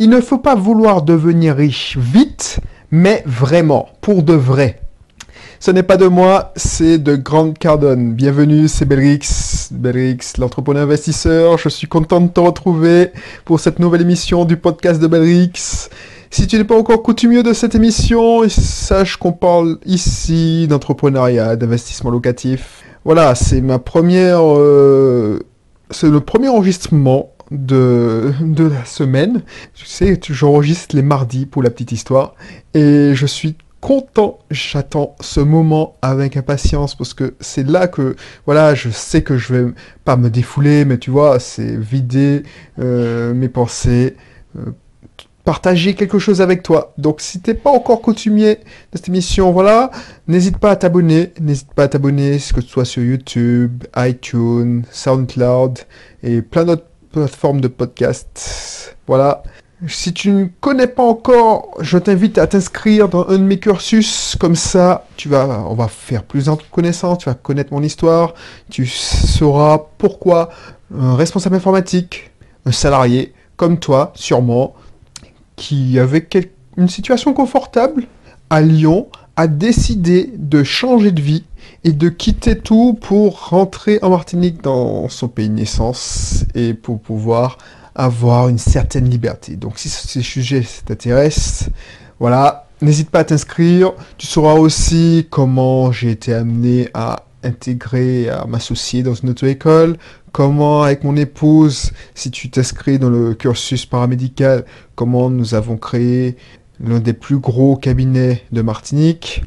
Il ne faut pas vouloir devenir riche vite, mais vraiment, pour de vrai. Ce n'est pas de moi, c'est de Grande Cardone. Bienvenue, c'est Belrix, Belrix, l'entrepreneur investisseur. Je suis content de te retrouver pour cette nouvelle émission du podcast de Belrix. Si tu n'es pas encore coutumier de cette émission, sache qu'on parle ici d'entrepreneuriat, d'investissement locatif. Voilà, c'est ma première, euh, c'est le premier enregistrement de, de la semaine. Tu sais, j'enregistre les mardis pour la petite histoire. Et je suis content, j'attends ce moment avec impatience parce que c'est là que, voilà, je sais que je vais pas me défouler, mais tu vois, c'est vider euh, mes pensées, euh, partager quelque chose avec toi. Donc si t'es pas encore coutumier de cette émission, voilà, n'hésite pas à t'abonner, n'hésite pas à t'abonner, que ce soit sur YouTube, iTunes, SoundCloud et plein d'autres plateformes de podcast. Voilà. Si tu ne connais pas encore, je t'invite à t'inscrire dans un de mes cursus. Comme ça, tu vas, on va faire plus de connaissances, tu vas connaître mon histoire, tu sauras pourquoi un responsable informatique, un salarié comme toi, sûrement, qui avait une situation confortable à Lyon, a décidé de changer de vie et de quitter tout pour rentrer en Martinique dans son pays de naissance et pour pouvoir avoir une certaine liberté. Donc si ces sujets t'intéressent, voilà, n'hésite pas à t'inscrire. Tu sauras aussi comment j'ai été amené à intégrer, à m'associer dans une auto-école, comment avec mon épouse, si tu t'inscris dans le cursus paramédical, comment nous avons créé l'un des plus gros cabinets de Martinique,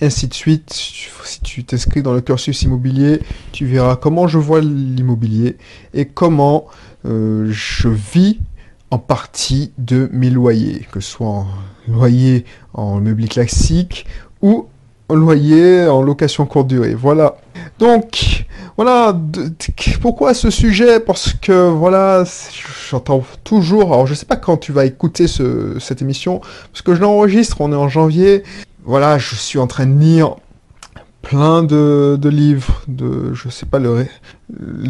ainsi de suite. Si tu t'inscris dans le cursus immobilier, tu verras comment je vois l'immobilier et comment euh, je vis en partie de mes loyers, que ce soit en loyer en meublé classique ou en loyer en location courte durée. Voilà. Donc, voilà. pourquoi ce sujet? Parce que, voilà, j'entends toujours. Alors, je sais pas quand tu vas écouter cette émission, parce que je l'enregistre, on est en janvier. Voilà, je suis en train de lire plein de, livres, de, je sais pas, le,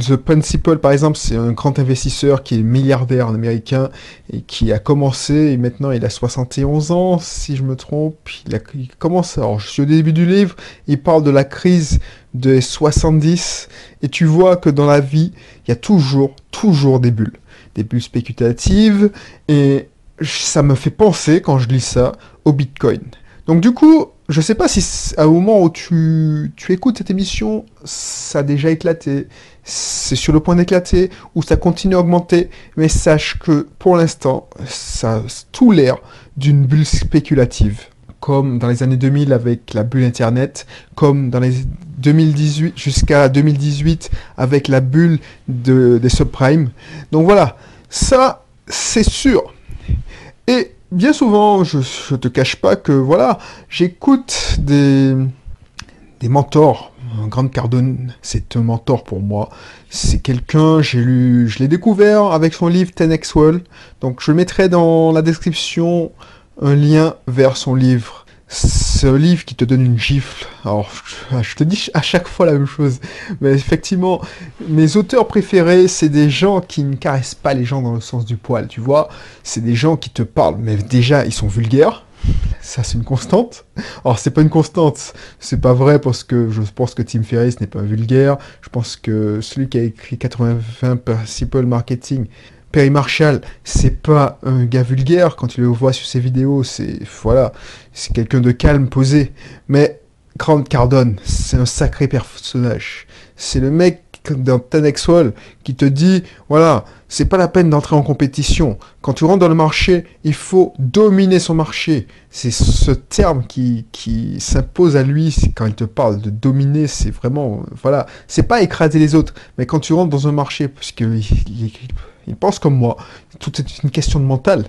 The Principal par exemple, c'est un grand investisseur qui est milliardaire américain et qui a commencé, et maintenant il a 71 ans, si je me trompe, il, a, il commence, alors je suis au début du livre, il parle de la crise des 70, et tu vois que dans la vie, il y a toujours, toujours des bulles, des bulles spéculatives, et ça me fait penser, quand je lis ça, au Bitcoin. Donc du coup, je sais pas si à un moment où tu, tu écoutes cette émission, ça a déjà éclaté, c'est sur le point d'éclater, ou ça continue à augmenter, mais sache que pour l'instant, ça a tout l'air d'une bulle spéculative, comme dans les années 2000 avec la bulle Internet, comme dans les 2018 jusqu'à 2018 avec la bulle de, des subprimes. Donc voilà, ça c'est sûr. Et bien souvent, je, te cache pas que voilà, j'écoute des, des mentors. Grande Cardone, c'est un mentor pour moi. C'est quelqu'un, j'ai lu, je l'ai découvert avec son livre 10x World. Donc je mettrai dans la description un lien vers son livre un livre qui te donne une gifle. Alors, je te dis à chaque fois la même chose. Mais effectivement, mes auteurs préférés, c'est des gens qui ne caressent pas les gens dans le sens du poil, tu vois. C'est des gens qui te parlent, mais déjà, ils sont vulgaires. Ça, c'est une constante. Alors, c'est pas une constante. C'est pas vrai parce que je pense que Tim Ferriss n'est pas vulgaire. Je pense que celui qui a écrit 80 Principles Marketing Perry Marshall, c'est pas un gars vulgaire quand tu le vois sur ses vidéos, c'est voilà, c'est quelqu'un de calme, posé. Mais Grant Cardone, c'est un sacré personnage. C'est le mec dans Wall qui te dit voilà, c'est pas la peine d'entrer en compétition. Quand tu rentres dans le marché, il faut dominer son marché. C'est ce terme qui, qui s'impose à lui quand il te parle de dominer, c'est vraiment voilà, c'est pas écraser les autres, mais quand tu rentres dans un marché parce que il pense comme moi. Tout est une question de mental.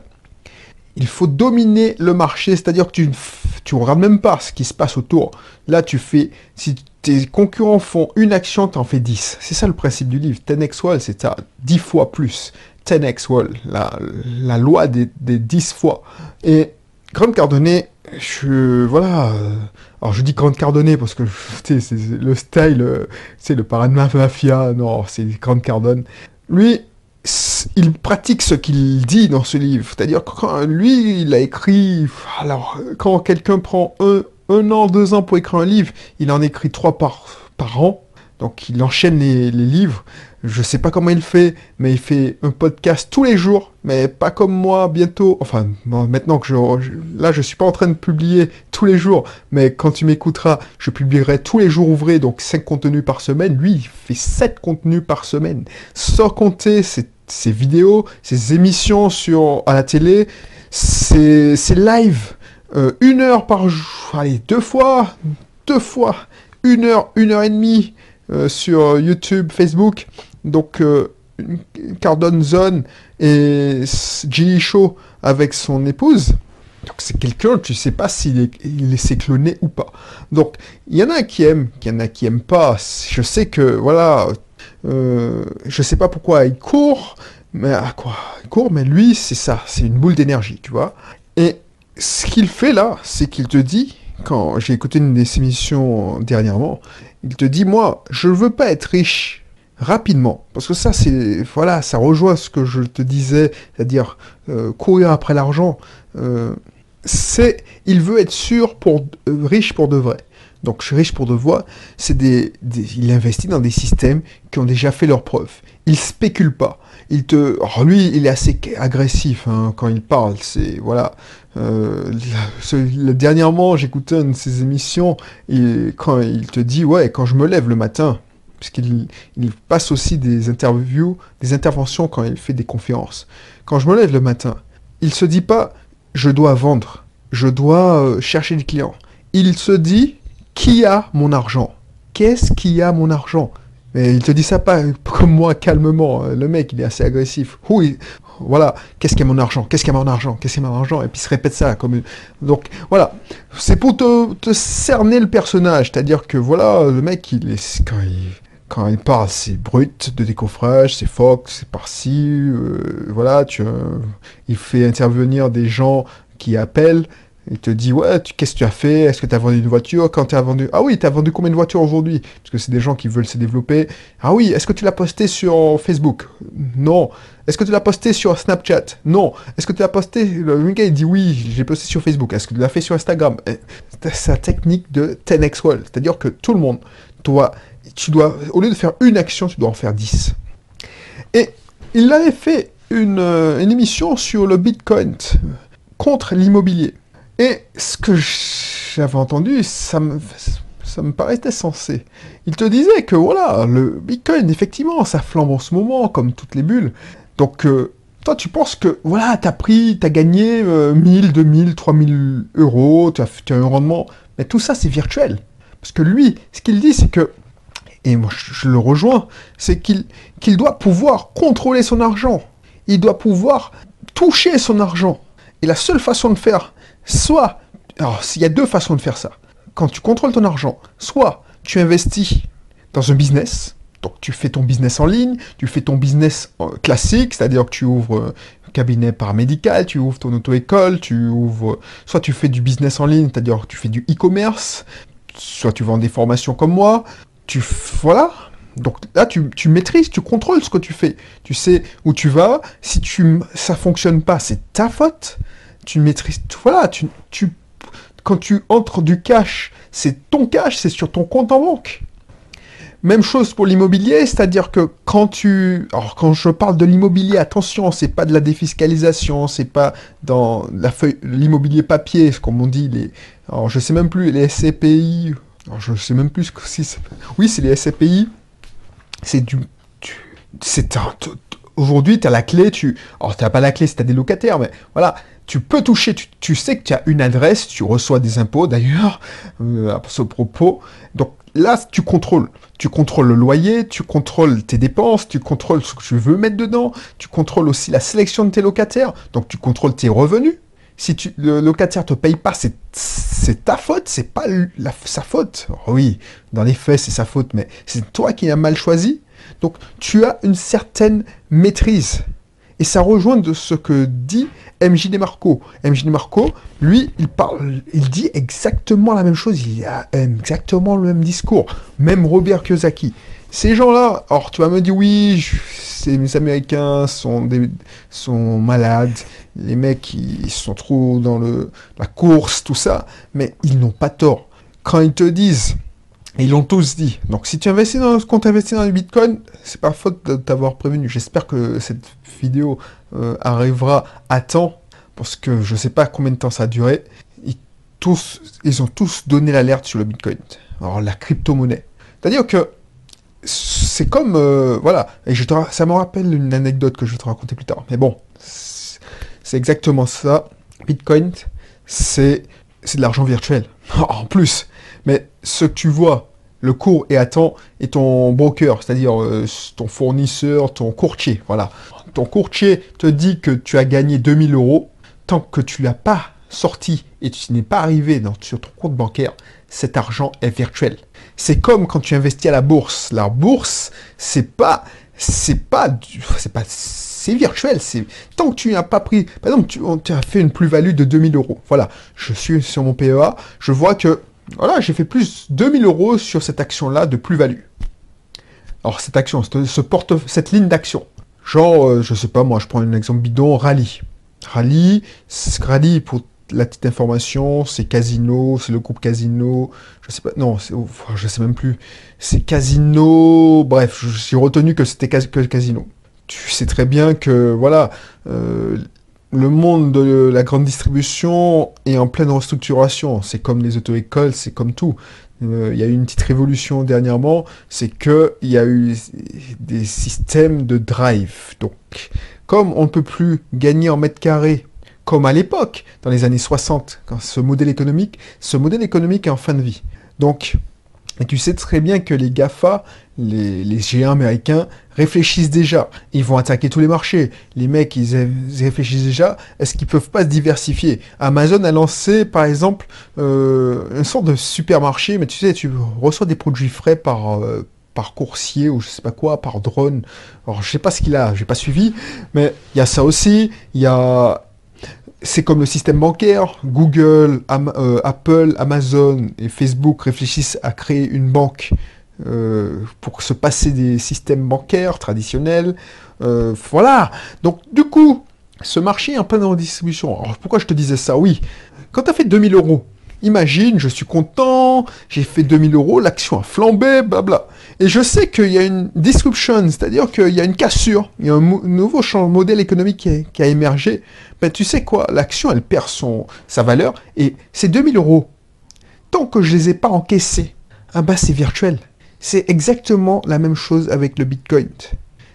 Il faut dominer le marché, c'est-à-dire que tu ne regardes même pas ce qui se passe autour. Là, tu fais, si tes concurrents font une action, tu en fais 10. C'est ça le principe du livre. 10x Wall, c'est ça, 10 fois plus. 10x Wall, la, la loi des, des 10 fois. Et Grande Cardonnay, je, voilà, alors je dis Grande Cardonnay parce que c'est le style, c'est le parrain de mafia, non, c'est Grande Cardone. Lui, il pratique ce qu'il dit dans ce livre. C'est-à-dire quand lui, il a écrit, alors quand quelqu'un prend un, an, deux ans pour écrire un livre, il en écrit trois par, par an. Donc il enchaîne les, livres. Je sais pas comment il fait, mais il fait un podcast tous les jours, mais pas comme moi bientôt. Enfin, maintenant que je, là je suis pas en train de publier tous les jours, mais quand tu m'écouteras, je publierai tous les jours ouvrés, donc cinq contenus par semaine. Lui, il fait sept contenus par semaine, sans compter ses, vidéos, ses émissions sur à la télé, ses, lives, euh, une heure par jour, allez deux fois, deux fois, une heure, une heure et demie euh, sur YouTube, Facebook. Donc, euh, Cardone Zone et Gilly Show avec son épouse. Donc c'est quelqu'un, tu sais pas s'il est, il s'est cloné ou pas. Donc il y en a qui aiment, il y en a qui aiment pas. Je sais que voilà, euh, je sais pas pourquoi il court, mais à quoi Il court, mais lui c'est ça, c'est une boule d'énergie, tu vois. Et ce qu'il fait là, c'est qu'il te dit, quand j'ai écouté une des émissions dernièrement, il te dit, moi, je veux pas être riche rapidement, parce que ça, c'est, voilà, ça rejoint ce que je te disais, c'est-à-dire euh, courir après l'argent. Euh, c'est, il veut être sûr pour riche pour de vrai. Donc riche pour de vrai, c'est des, il investit dans des systèmes qui ont déjà fait leurs preuves. Il spécule pas. Il te, lui, il est assez agressif hein, quand il parle. C'est voilà. Euh, dernièrement, j'écoutais une de ses émissions et quand il te dit ouais, quand je me lève le matin, puisqu'il il passe aussi des interviews, des interventions quand il fait des conférences. Quand je me lève le matin, il se dit pas je dois vendre, je dois euh, chercher des clients. Il se dit qui a mon argent? Qu'est-ce qui a mon argent? Mais il te dit ça pas comme moi, calmement. Le mec, il est assez agressif. Oui, voilà, qu'est-ce qu'il y a mon argent? Qu'est-ce qu'il y a mon argent? Qu'est-ce qu'il y a mon argent? Et puis il se répète ça comme Donc voilà, c'est pour te, cerner le personnage, c'est-à-dire que voilà, le mec, il est quand il parle, c'est brut de décoffrage, c'est Fox, c'est par-ci, euh, voilà, tu, il fait intervenir des gens qui appellent, il te dit, ouais, qu'est-ce que tu as fait? Est-ce que tu as vendu une voiture? Quand tu as vendu... Ah oui, tu as vendu combien de voitures aujourd'hui? Parce que c'est des gens qui veulent se développer. Ah oui, est-ce que tu l'as posté sur Facebook? Non. Est-ce que tu l'as posté sur Snapchat? Non. Est-ce que tu l'as posté... Le gars, il dit, oui, j'ai posté sur Facebook. Est-ce que tu l'as fait sur Instagram? C'est la technique de 10x World. C'est-à-dire que tout le monde doit... Tu dois... Au lieu de faire une action, tu dois en faire 10. Et il avait fait euh, une émission sur le Bitcoin contre l'immobilier. Et ce que j'avais entendu, ça me, ça me paraissait sensé. Il te disait que voilà, le Bitcoin, effectivement, ça flambe en ce moment, comme toutes les bulles. Donc, euh, toi, tu penses que, voilà, t'as pris, t'as gagné 1000, 2000, 3000 euros, tu as, un rendement. Mais tout ça, c'est virtuel. Parce que lui, ce qu'il dit, c'est que, et moi je, le rejoins, c'est qu'il qu'il doit pouvoir contrôler son argent. Il doit pouvoir toucher son argent. Et la seule façon de faire Soit, alors s'il y a deux façons de faire ça. Quand tu contrôles ton argent, soit tu investis dans un business, donc tu fais ton business en ligne, tu fais ton business euh, classique, c'est-à-dire que tu ouvres un cabinet paramédical, tu ouvres ton auto-école, tu ouvres, soit tu fais du business en ligne, c'est-à-dire que tu fais du e-commerce, soit tu vends des formations comme moi, tu, voilà, donc là, tu, tu, maîtrises, tu contrôles ce que tu fais. Tu sais où tu vas. Si tu, ça fonctionne pas, c'est ta faute tu maîtrises, voilà, tu, tu, quand tu entres du cash, c'est ton cash, c'est sur ton compte en banque. Même chose pour l'immobilier, c'est-à-dire que quand tu, alors quand je parle de l'immobilier, attention, c'est pas de la défiscalisation, c'est pas dans la feuille, l'immobilier papier, comme on dit, les, alors je sais même plus les SCPI, alors je sais même plus si c'est, oui c'est les SCPI, c'est du, c'est un, aujourd'hui tu as la clé, tu, alors tu n'as pas la clé si tu as des locataires, mais voilà, tu peux toucher, tu, sais que tu as une adresse, tu reçois des impôts d'ailleurs, euh, à ce propos. Donc là, tu contrôles. Tu contrôles le loyer, tu contrôles tes dépenses, tu contrôles ce que tu veux mettre dedans, tu contrôles aussi la sélection de tes locataires, donc tu contrôles tes revenus. Si tu, le locataire te paye pas, c'est ta faute, c'est pas sa faute. oui, dans les faits, c'est sa faute, mais c'est toi qui as mal choisi. Donc tu as une certaine maîtrise. Et ça rejoint de ce que dit MJ DeMarco. MJ DeMarco, lui, il parle, il dit exactement la même chose, il a exactement le même discours. Même Robert Kiyosaki. Ces gens-là, alors tu vas me dire oui, les Américains sont, des, sont malades, les mecs ils sont trop dans le, la course, tout ça, mais ils n'ont pas tort. Quand ils te disent, ils l'ont tous dit, donc si tu investis dans, quand tu investis dans le Bitcoin, c'est pas faute de t'avoir prévenu. J'espère que cette vidéo euh, arrivera à temps, parce que je sais pas combien de temps ça a duré. Ils, tous, ils ont tous donné l'alerte sur le Bitcoin, alors la crypto-monnaie. C'est-à-dire que c'est comme euh, voilà et je te, ça me rappelle une anecdote que je vais te raconter plus tard mais bon c'est exactement ça Bitcoin c'est de l'argent virtuel en plus mais ce que tu vois le cours et temps est ton broker c'est-à-dire euh, ton fournisseur ton courtier voilà ton courtier te dit que tu as gagné 2000 euros tant que tu l'as pas sorti et tu n'es pas arrivé sur ton compte bancaire cet argent est virtuel c'est comme quand tu investis à la bourse. La bourse, c'est pas, c'est pas, c'est virtuel. C'est tant que tu n'as pas pris, par exemple, tu, tu as fait une plus-value de 2000 euros. Voilà, je suis sur mon PEA, je vois que, voilà, j'ai fait plus 2000 euros sur cette action-là de plus-value. Alors cette action, ce porte, cette ligne d'action. Genre, euh, je sais pas, moi, je prends un exemple bidon, Rally. Rally, Rally pour la petite information, c'est Casino, c'est le groupe Casino, je sais pas, non, ouf, je sais même plus. C'est Casino, bref, suis retenu que c'était Casino. Tu sais très bien que, voilà, euh, le monde de la grande distribution est en pleine restructuration. C'est comme les auto-écoles, c'est comme tout. Euh, Il y a eu une petite révolution dernièrement, c'est que il y a eu des systèmes de drive. Donc, comme on ne peut plus gagner en mètres carrés comme à l'époque, dans les années 60, quand ce modèle économique, ce modèle économique est en fin de vie. Donc, et tu sais très bien que les GAFA, les, les géants américains, réfléchissent déjà. Ils vont attaquer tous les marchés. Les mecs, ils, réfléchissent déjà. Est-ce qu'ils peuvent pas se diversifier? Amazon a lancé, par exemple, euh, une sorte de supermarché, mais tu sais, tu reçois des produits frais par, euh, par coursier ou je sais pas quoi, par drone. Alors, je sais pas ce qu'il a, j'ai pas suivi, mais il y a ça aussi. Il y a c'est comme le système bancaire. Google, euh, Apple, Amazon et Facebook réfléchissent à créer une banque euh, pour se passer des systèmes bancaires traditionnels. Euh, voilà. Donc, du coup, ce marché est en pleine redistribution. Alors, pourquoi je te disais ça? Oui. Quand tu as fait 2000 euros, imagine, je suis content, j'ai fait 2000 euros, l'action a flambé, blabla. Et je sais qu'il y a une disruption, c'est-à-dire qu'il y a une cassure, il y a un nouveau modèle économique qui, a émergé. Ben, tu sais quoi, l'action, elle perd sa valeur, et ces 2000 euros, tant que je les ai pas encaissés, ah bah c'est virtuel. C'est exactement la même chose avec le Bitcoin.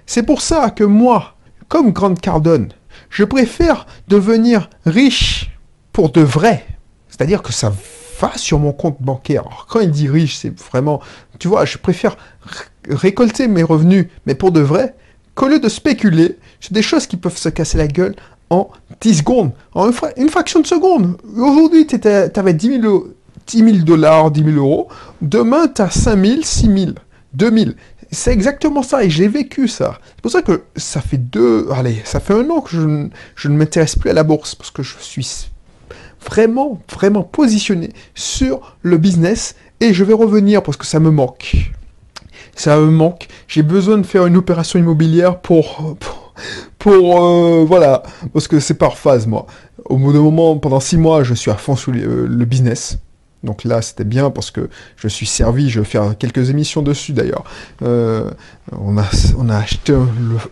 C'est pour ça que moi, comme Grant Cardone, je préfère devenir riche pour de vrai. C'est-à-dire que ça va sur mon compte bancaire. Alors, quand il dit riche, c'est vraiment... Tu vois, je préfère ré- récolter mes revenus, mais pour de vrai, qu'au lieu de spéculer sur des choses qui peuvent se casser la gueule en 10 secondes, en une, fra- une fraction de seconde. Aujourd'hui, tu avais 10 000, euros- 10 000 dollars, 10 000 euros. Demain, tu as 5 000, 6 000, 2 000. C'est exactement ça, et j'ai vécu ça. C'est pour ça que ça fait deux... Allez, ça fait un an que je ne m'intéresse plus à la bourse, parce que je suis vraiment, vraiment positionné sur le business, et je vais revenir parce que ça me manque. Ça me manque. J'ai besoin de faire une opération immobilière pour... pour euh, voilà parce que c'est par phase moi au bout d'un moment pendant six mois je suis à fond sur le, euh, le business donc là c'était bien parce que je suis servi je vais faire quelques émissions dessus d'ailleurs. Euh, on a on a acheté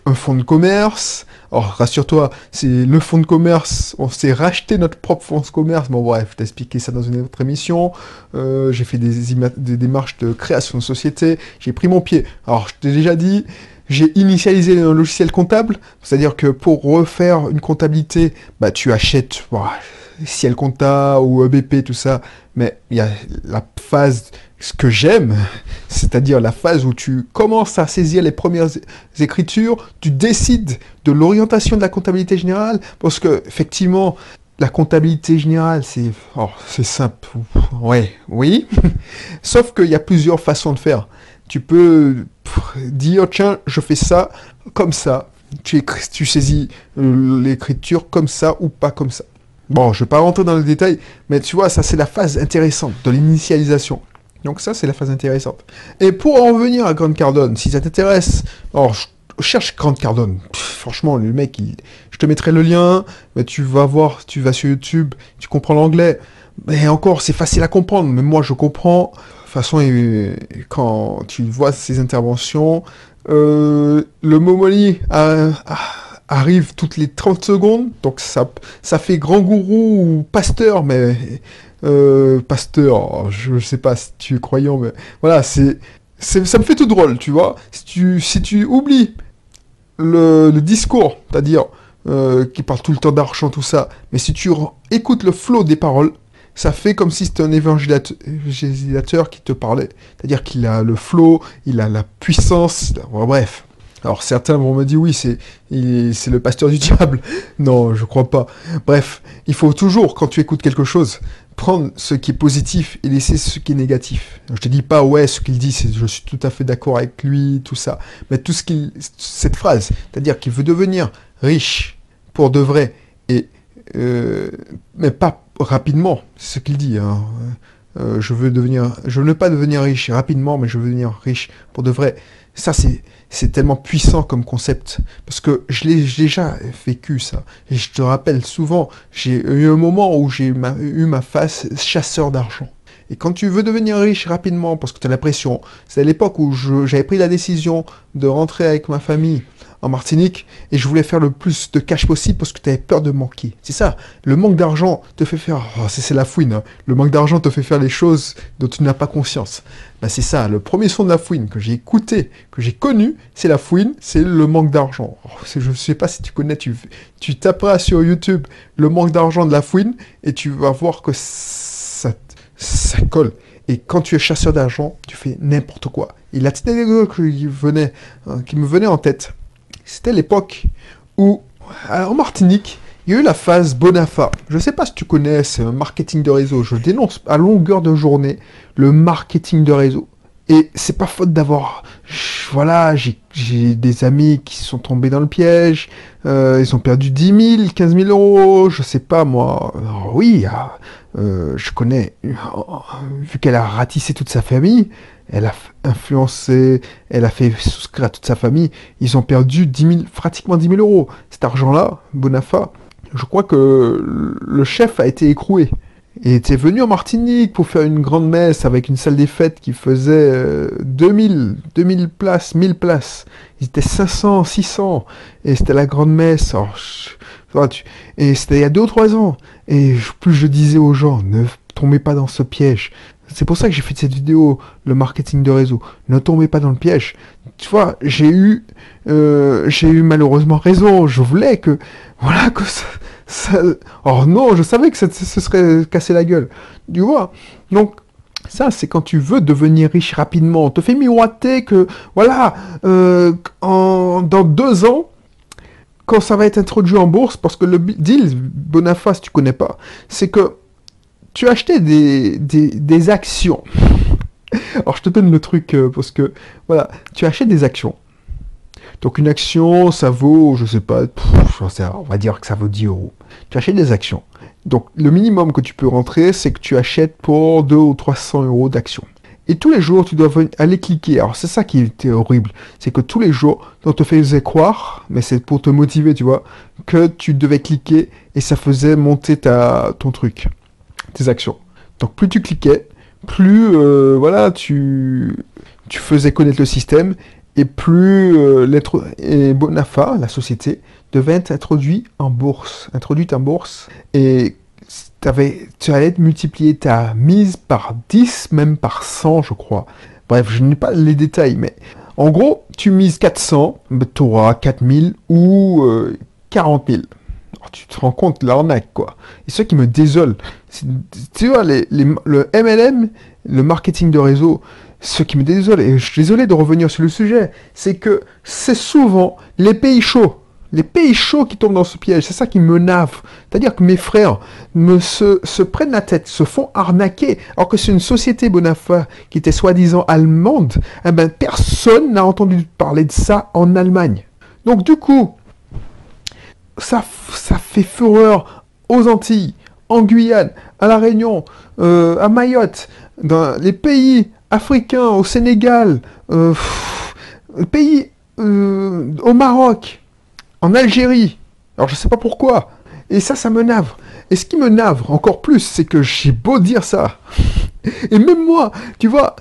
un, fonds de commerce. Alors rassure-toi c'est le fonds de commerce on s'est racheté notre propre fonds de commerce. Bon bref je t'ai expliqué ça dans une autre émission. Euh, j'ai fait des, démarches de création de société. J'ai pris mon pied. Alors je t'ai déjà dit j'ai initialisé un logiciel comptable, c'est-à-dire que pour refaire une comptabilité, bah tu achètes Ciel Compta ou EBP, tout ça, mais il y a la phase, ce que j'aime, c'est-à-dire la phase où tu commences à saisir les premières écritures, tu décides de l'orientation de la comptabilité générale, parce que effectivement, la comptabilité générale, c'est oh, simple, ouais, oui, sauf qu'il y a plusieurs façons de faire. Tu peux dire tiens je fais ça comme ça. Tu, tu saisis euh, l'écriture comme ça ou pas comme ça bon je vais pas rentrer dans le détail mais tu vois ça c'est la phase intéressante de l'initialisation Donc ça, c'est la phase intéressante. Et pour en revenir à Grant Cardone, si ça t'intéresse, alors je cherche Grant Cardone. franchement, le mec, je te mettrai le lien, mais tu vas voir, tu vas sur YouTube, tu comprends l'anglais. Mais encore, c'est facile à comprendre, mais moi, je comprends. De toute façon, quand tu vois ses interventions, euh, le Momoli arrive toutes les 30 secondes, donc ça, ça fait grand gourou ou pasteur, mais euh, pasteur, je, sais pas si tu es croyant, mais voilà, c'est, ça me fait tout drôle, tu vois. Si tu, si tu oublies le, discours, c'est-à-dire euh, qui parle tout le temps d'argent, tout ça, mais si tu écoutes le flot des paroles, ça fait comme si c'était un évangélisateur qui te parlait. C'est-à-dire qu'il a le flot, il a la puissance, bref. Alors certains vont me dire oui, c'est le pasteur du diable. Non, je crois pas. Bref, il faut toujours quand tu écoutes quelque chose prendre ce qui est positif et laisser ce qui est négatif. Je te dis pas ouais ce qu'il dit, je suis tout à fait d'accord avec lui, tout ça, mais tout ce qu'il cette phrase, c'est-à-dire qu'il veut devenir riche pour de vrai et euh, mais pas rapidement, c'est ce qu'il dit. Hein. Euh, je veux devenir, je veux pas devenir riche rapidement, mais je veux devenir riche pour de vrai. Ça, c'est, tellement puissant comme concept. Parce que je l'ai déjà vécu, ça. Et je te rappelle souvent, j'ai eu un moment où j'ai eu ma face chasseur d'argent. Et quand tu veux devenir riche rapidement, parce que tu as la pression, c'est à l'époque où j'avais pris la décision de rentrer avec ma famille en Martinique et je voulais faire le plus de cash possible parce que tu avais peur de manquer. C'est ça, le manque d'argent te fait faire, oh, c'est la fouine, hein. le manque d'argent te fait faire les choses dont tu n'as pas conscience. Ben, c'est ça, le premier son de la fouine que j'ai écouté, que j'ai connu, c'est la fouine, c'est le manque d'argent. Oh, je ne sais pas si tu connais, tu, tu taperas sur YouTube le manque d'argent de la fouine et tu vas voir que ça, ça colle. Et quand tu es chasseur d'argent, tu fais n'importe quoi. Et la petite anecdote qui, venait, hein, qui me venait en tête, c'était l'époque où, euh, en Martinique, il y a eu la phase Bonafa. Je ne sais pas si tu connais, c'est un marketing de réseau. Je dénonce à longueur de journée le marketing de réseau. Et c'est pas faute d'avoir. Voilà, j'ai des amis qui sont tombés dans le piège. Euh, ils ont perdu 10 000, 15 000 euros, je sais pas moi. oui, euh, je connais. Vu qu'elle a ratissé toute sa famille, elle a influencé, elle a fait souscrire à toute sa famille. Ils ont perdu 10 000, pratiquement 10 000 euros. Cet argent-là, Bonafa, je crois que le chef a été écroué. Et était venu en Martinique pour faire une grande messe avec une salle des fêtes qui faisait 2000, euh, 2000 places, 1000 places. Ils étaient 500, 600. Et c'était la grande messe. Et c'était il y a 2 ou 3 ans. Et plus je disais aux gens, ne tombez pas dans ce piège. C'est pour ça que j'ai fait cette vidéo, le marketing de réseau. Ne tombez pas dans le piège. Tu vois, j'ai eu, euh, j'ai eu malheureusement raison. Je voulais que, voilà, que ça, ça... Oh non, je savais que ça, se serait cassé la gueule. Tu vois? Donc, ça, c'est quand tu veux devenir riche rapidement. On te fait miroiter que, voilà, euh, en, dans deux ans, quand ça va être introduit en bourse, parce que le deal, Bonafas, tu connais pas, c'est que tu achetais des, des, actions. Alors je te donne le truc euh, parce que voilà, tu achètes des actions. Donc une action, ça vaut, je sais pas, on va dire que ça vaut 10 euros. Tu achètes des actions. Donc le minimum que tu peux rentrer, c'est que tu achètes pour 2 ou 300 euros d'actions. Et tous les jours, tu dois aller cliquer. Alors c'est ça qui était horrible, c'est que tous les jours, on te faisait croire, mais c'est pour te motiver, tu vois, que tu devais cliquer et ça faisait monter ta, ton truc tes actions. Donc plus tu cliquais, plus euh, voilà, tu, faisais connaître le système et plus euh, et Bonafa, la société, devait être introduite en bourse, introduite en bourse et avais, tu allais multiplier ta mise par 10, même par 100, je crois. Bref, je n'ai pas les détails, mais en gros, tu mises 400, tu auras 4000 ou 40 euh, 000 tu te rends compte l'arnaque, quoi. Et ce qui me désole, tu vois, le MLM, le marketing de réseau, ce qui me désole, et je suis désolé de revenir sur le sujet, c'est que c'est souvent les pays chauds, les pays chauds qui tombent dans ce piège. C'est ça qui me nave. C'est-à-dire que mes frères me se, se, prennent la tête, se font arnaquer, alors que c'est une société Bonafa qui était soi-disant allemande. Eh ben, personne n'a entendu parler de ça en Allemagne. Donc du coup, ça, ça fait fureur aux Antilles, en Guyane, à La Réunion, euh, à Mayotte, dans les pays africains au Sénégal, euh, pays euh, au Maroc, en Algérie. Alors je sais pas pourquoi. Et ça, ça me navre. Et ce qui me navre encore plus, c'est que j'ai beau dire ça. Et même moi, tu vois,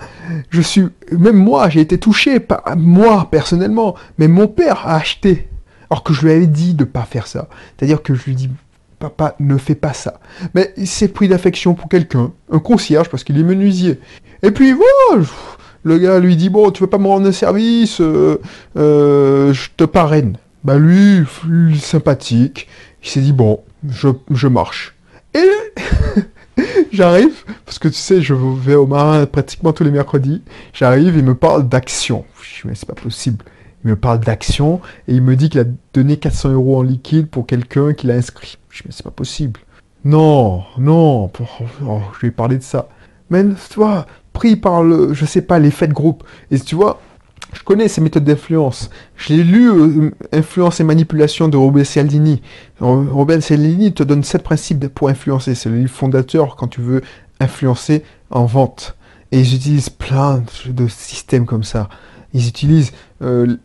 je suis, même moi, j'ai été touché, par moi personnellement, mais mon père a acheté, alors que je lui avais dit de pas faire ça. C'est-à-dire que je lui dis, papa, ne fais pas ça. Mais il s'est pris d'affection pour quelqu'un, un concierge, parce qu'il est menuisier. Et puis voilà, le gars lui dit, bon, tu veux pas me rendre un service, euh, euh, je te parraine. Bah lui, sympathique, il s'est dit, bon, je, je marche. Et j'arrive, parce que tu sais, je vais au marin pratiquement tous les mercredis, j'arrive, il me parle d'action. Mais c'est pas possible. Il me parle d'action et il me dit qu'il a donné 400 euros en liquide pour quelqu'un qu'il a inscrit. Je mais c'est pas possible. Non, non, oh, je lui ai parlé de ça. Mais tu vois, pris par le, je sais pas, l'effet de groupe. Et tu vois, je connais ces méthodes d'influence. Je l'ai lu, euh, Influence et manipulation de Robert Cialdini. Robert Cialdini te donne sept principes pour influencer. C'est le livre fondateur quand tu veux influencer en vente. Et ils utilisent plein de systèmes comme ça. Ils utilisent euh,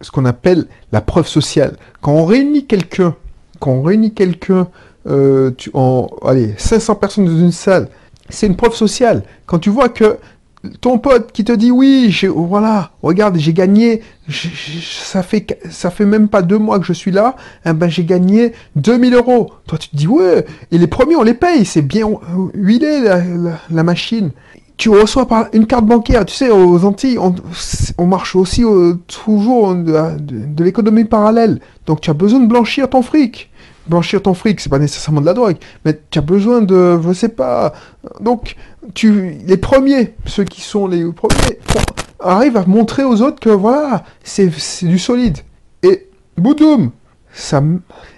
ce qu'on appelle la preuve sociale. Quand on réunit quelqu'un, quand on réunit quelqu'un, euh, en, allez, 500 personnes dans une salle, c'est une preuve sociale. Quand tu vois que ton pote qui te dit oui, voilà, regarde, j'ai gagné, ça fait ça fait même pas deux mois que je suis là, eh ben j'ai gagné 2000 euros. Toi tu te dis ouais, et les premiers on les paye, c'est bien huilé la, la, machine. Tu reçois par une carte bancaire, tu sais, aux Antilles, on, marche aussi toujours de, de l'économie parallèle. Donc tu as besoin de blanchir ton fric blanchir ton fric, c'est pas nécessairement de la drogue, mais tu as besoin de, je sais pas. Donc, tu, les premiers, ceux qui sont les premiers, arrivent à montrer aux autres que voilà, c'est du solide. Et boudoum, ça,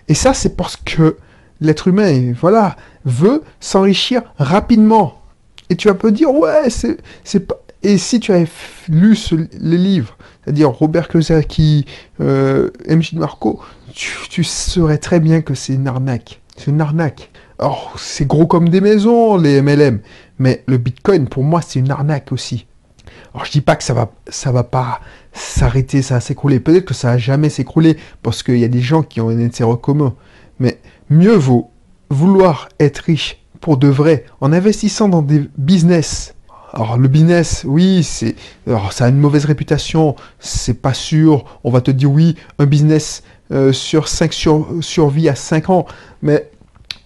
et ça c'est parce que l'être humain, voilà, veut s'enrichir rapidement. Et tu vas peut dire ouais, c'est pas. Et si tu avais lu les livres, c'est-à-dire Robert Kiyosaki, euh, MJ Marco, tu, saurais très bien que c'est une arnaque. C'est une arnaque. Alors, c'est gros comme des maisons, les MLM. Mais le Bitcoin, pour moi, c'est une arnaque aussi. Alors, je dis pas que ça va, ça va pas s'arrêter, ça va s'écrouler. Peut-être que ça va jamais s'écrouler parce qu'il y a des gens qui ont un intérêt commun. Mais mieux vaut vouloir être riche pour de vrai en investissant dans des business. Alors le business, oui, c'est, ça a une mauvaise réputation, c'est pas sûr. On va te dire oui, un business euh, sur 5 sur, survie à 5 ans. Mais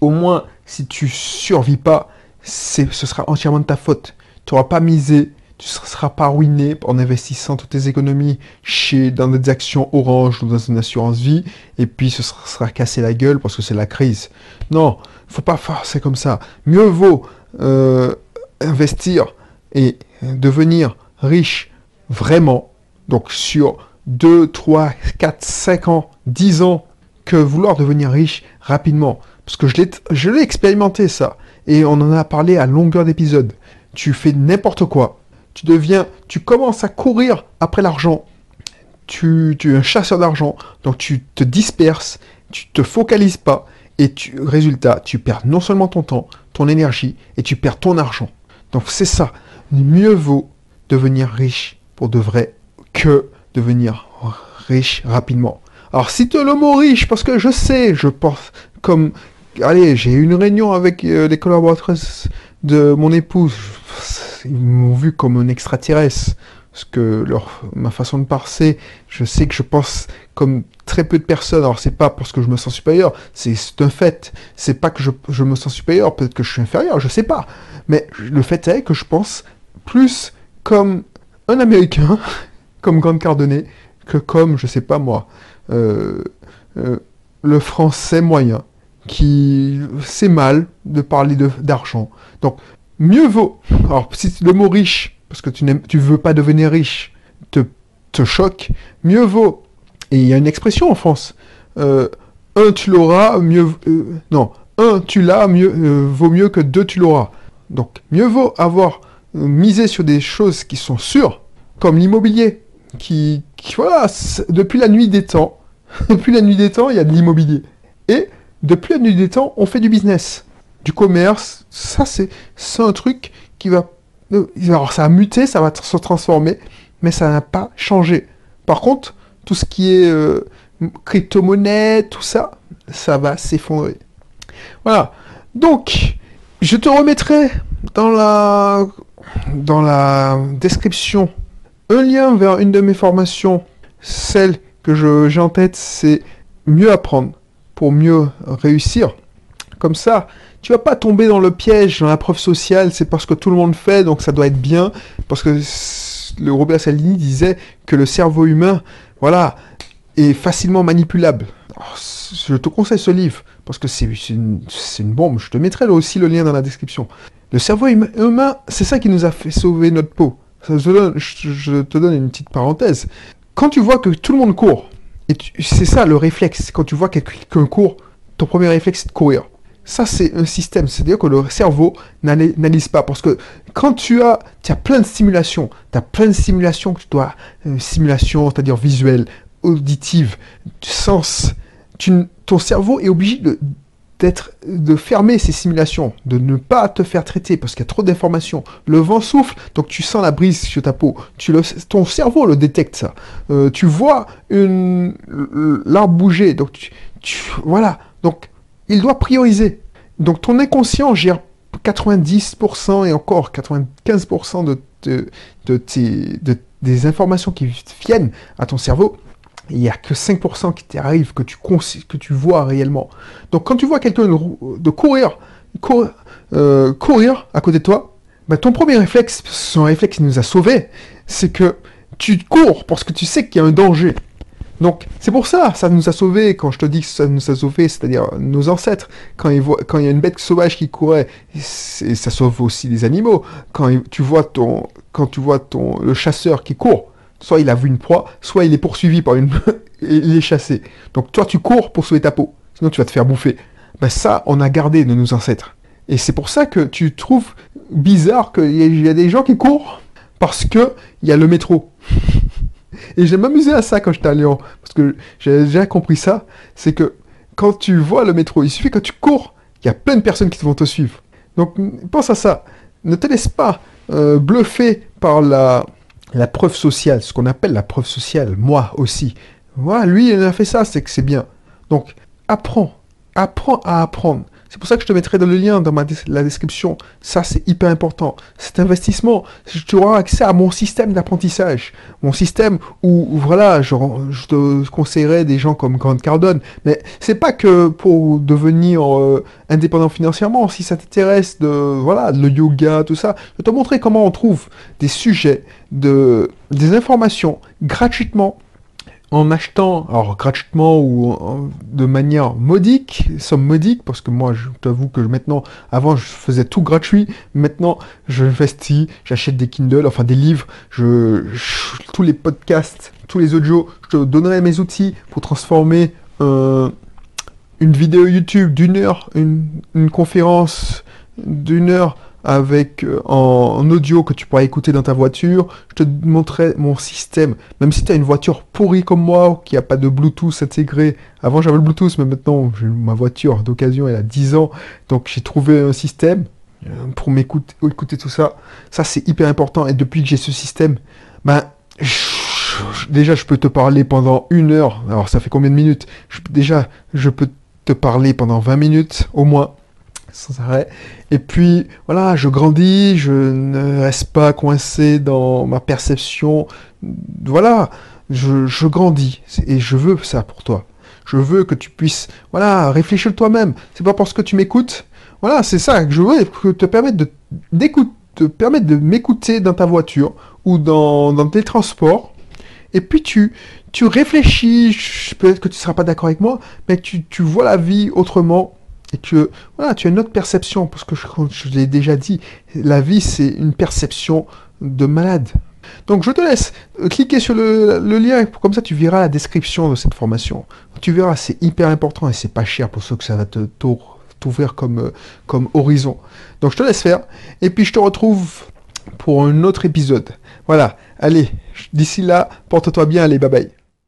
au moins, si tu survis pas, ce sera entièrement de ta faute. Tu n'auras pas misé, tu ne seras pas ruiné en investissant toutes tes économies chez, dans des actions orange ou dans une assurance vie, et puis ce sera, cassé la gueule parce que c'est la crise. Non, faut pas forcer comme ça. Mieux vaut euh, investir et devenir riche vraiment, donc sur 2, 3, 4, 5 ans, 10 ans que vouloir devenir riche rapidement. Parce que je l'ai expérimenté ça. Et on en a parlé à longueur d'épisode. Tu fais n'importe quoi. Tu deviens, tu commences à courir après l'argent. Tu, tu es un chasseur d'argent. Donc tu te disperses, tu te focalises pas. Et tu, résultat, tu perds non seulement ton temps, ton énergie, et tu perds ton argent. Donc c'est ça. Mieux vaut devenir riche pour de vrai que devenir riche rapidement. Alors cite le mot riche parce que je sais, je pense comme allez, j'ai eu une réunion avec euh, les collaboratrices de mon épouse. Ils m'ont vu comme un extraterrestre. Parce que leur, ma façon de penser, je sais que je pense comme très peu de personnes. Alors c'est pas parce que je me sens supérieur, c'est un fait. C'est pas que je, je, me sens supérieur, peut-être que je suis inférieur, je sais pas. Mais le fait est que je pense plus comme un Américain comme Grande Cardonnay que comme, je sais pas moi, euh, euh, le français moyen, qui c'est mal de parler d'argent. Donc, mieux vaut, alors si le mot riche, parce que tu ne veux pas devenir riche, te, te choque, mieux vaut, et il y a une expression en France, euh, un tu l'auras, mieux, non, un tu l'as, mieux, vaut mieux que deux tu l'auras. Donc, mieux vaut avoir misé sur des choses qui sont sûres, comme l'immobilier qui, voilà, depuis la nuit des temps, depuis la nuit des temps, il y a de l'immobilier. Et depuis la nuit des temps, on fait du business, du commerce. Ça, c'est un truc qui va Alors ça a muté, ça va se transformer, mais ça n'a pas changé. Par contre, tout ce qui est euh, crypto-monnaie, tout ça, ça va s'effondrer. Voilà. Donc, je te remettrai dans la, dans la description un lien vers une de mes formations. Celle que j'ai en tête, c'est mieux apprendre pour mieux réussir. Comme ça, tu vas pas tomber dans le piège, dans la preuve sociale, c'est parce que tout le monde fait, donc ça doit être bien. Parce que le Robert Salini disait que le cerveau humain, voilà, est facilement manipulable. je te conseille ce livre, parce que c'est une, une, bombe. Je te mettrai aussi le lien dans la description. Le cerveau humain, c'est ça qui nous a fait sauver notre peau. Je, te donne une petite parenthèse. Quand tu vois que tout le monde court, et c'est ça le réflexe, quand tu vois quelqu'un court, ton premier réflexe c'est de courir. Ça, c'est un système. C'est-à-dire que le cerveau n'analyse pas. Parce que quand tu as, tu as plein de stimulations, tu as plein de stimulations que tu dois, euh, simulation, c'est-à-dire visuelle, auditive, sens, ton cerveau est obligé de, d'être, de fermer ces simulations, de ne pas te faire traiter parce qu'il y a trop d'informations. Le vent souffle, donc tu sens la brise sur ta peau. Tu le, ton cerveau le détecte ça. Euh, tu vois une, l'arbre bouger, donc tu, voilà. Donc il doit prioriser. Donc ton inconscient gère 90% et encore 95% de, de, de, des informations qui viennent à ton cerveau. Il n'y a que 5% qui t'arrive, que tu, que tu vois réellement. Donc quand tu vois quelqu'un de, courir, euh, courir à côté de toi, bah, ton premier réflexe, son réflexe nous a sauvés, c'est que tu cours parce que tu sais qu'il y a un danger. Donc, c'est pour ça, ça nous a sauvés, quand je te dis que ça nous a sauvés, c'est-à-dire nos ancêtres, quand, ils voient, quand il y a une bête sauvage qui courait, ça sauve aussi les animaux. Quand tu vois ton, quand tu vois ton, le chasseur qui court, soit il a vu une proie, soit il est poursuivi par une, il est chassé. Donc toi, tu cours pour sauver ta peau, sinon tu vas te faire bouffer. Ben ça, on a gardé de nos ancêtres. Et c'est pour ça que tu trouves bizarre qu'il y, a des gens qui courent parce que il y a le métro. Et j'ai m'amusé à ça quand j'étais à Lyon. Parce que j'ai déjà compris ça. C'est que quand tu vois le métro, il suffit que tu cours, il y a plein de personnes qui vont te suivre. Donc pense à ça. Ne te laisse pas euh, bluffer par la, la preuve sociale, ce qu'on appelle la preuve sociale. Moi aussi. Voilà, lui, il a fait ça, c'est que c'est bien. Donc apprends. Apprends à apprendre. C'est pour ça que je te mettrai dans le lien dans ma la description. Ça, c'est hyper important. Cet investissement, tu auras accès à mon système d'apprentissage. Mon système où, voilà, je, te conseillerais des gens comme Grant Cardone. Mais c'est pas que pour devenir euh, indépendant financièrement. Si ça t'intéresse de, voilà, le yoga, tout ça, je vais te montrer comment on trouve des sujets, de, des informations gratuitement en achetant, alors gratuitement ou de manière modique, somme modique, parce que moi, je t'avoue que maintenant, avant, je faisais tout gratuit. Maintenant, je investis, j'achète des Kindle, enfin des livres, je, tous les podcasts, tous les audios, je te donnerai mes outils pour transformer euh, une vidéo YouTube d'une heure, une, une conférence d'une heure avec euh, en, audio que tu pourras écouter dans ta voiture. Je te montrerai mon système. Même si tu as une voiture pourrie comme moi, qui a pas de Bluetooth intégré. Avant j'avais le Bluetooth, mais maintenant ma voiture d'occasion elle a 10 ans. Donc j'ai trouvé un système euh, pour m'écouter écouter tout ça. Ça c'est hyper important. Et depuis que j'ai ce système, ben déjà je peux te parler pendant une heure. Alors ça fait combien de minutes? Déjà je peux te parler pendant 20 minutes au moins sans arrêt. Et puis, voilà, je grandis, je ne reste pas coincé dans ma perception. Voilà, je, grandis et je veux ça pour toi. Je veux que tu puisses, voilà, réfléchir toi-même. C'est pas parce que tu m'écoutes. Voilà, c'est ça que je veux que te de te permettre de m'écouter dans ta voiture ou dans, dans tes transports. Et puis tu, tu réfléchis, peut-être que tu ne seras pas d'accord avec moi, mais tu, tu vois la vie autrement et que tu as une autre perception, parce que je, je l'ai déjà dit, la vie c'est une perception de malade. Donc je te laisse cliquer sur le, lien, comme ça tu verras la description de cette formation. Tu verras, c'est hyper important et c'est pas cher pour ceux que ça va te t'ouvrir comme, euh, comme horizon. Donc je te laisse faire, et puis je te retrouve pour un autre épisode. Voilà, allez, d'ici là, porte-toi bien, allez, bye bye.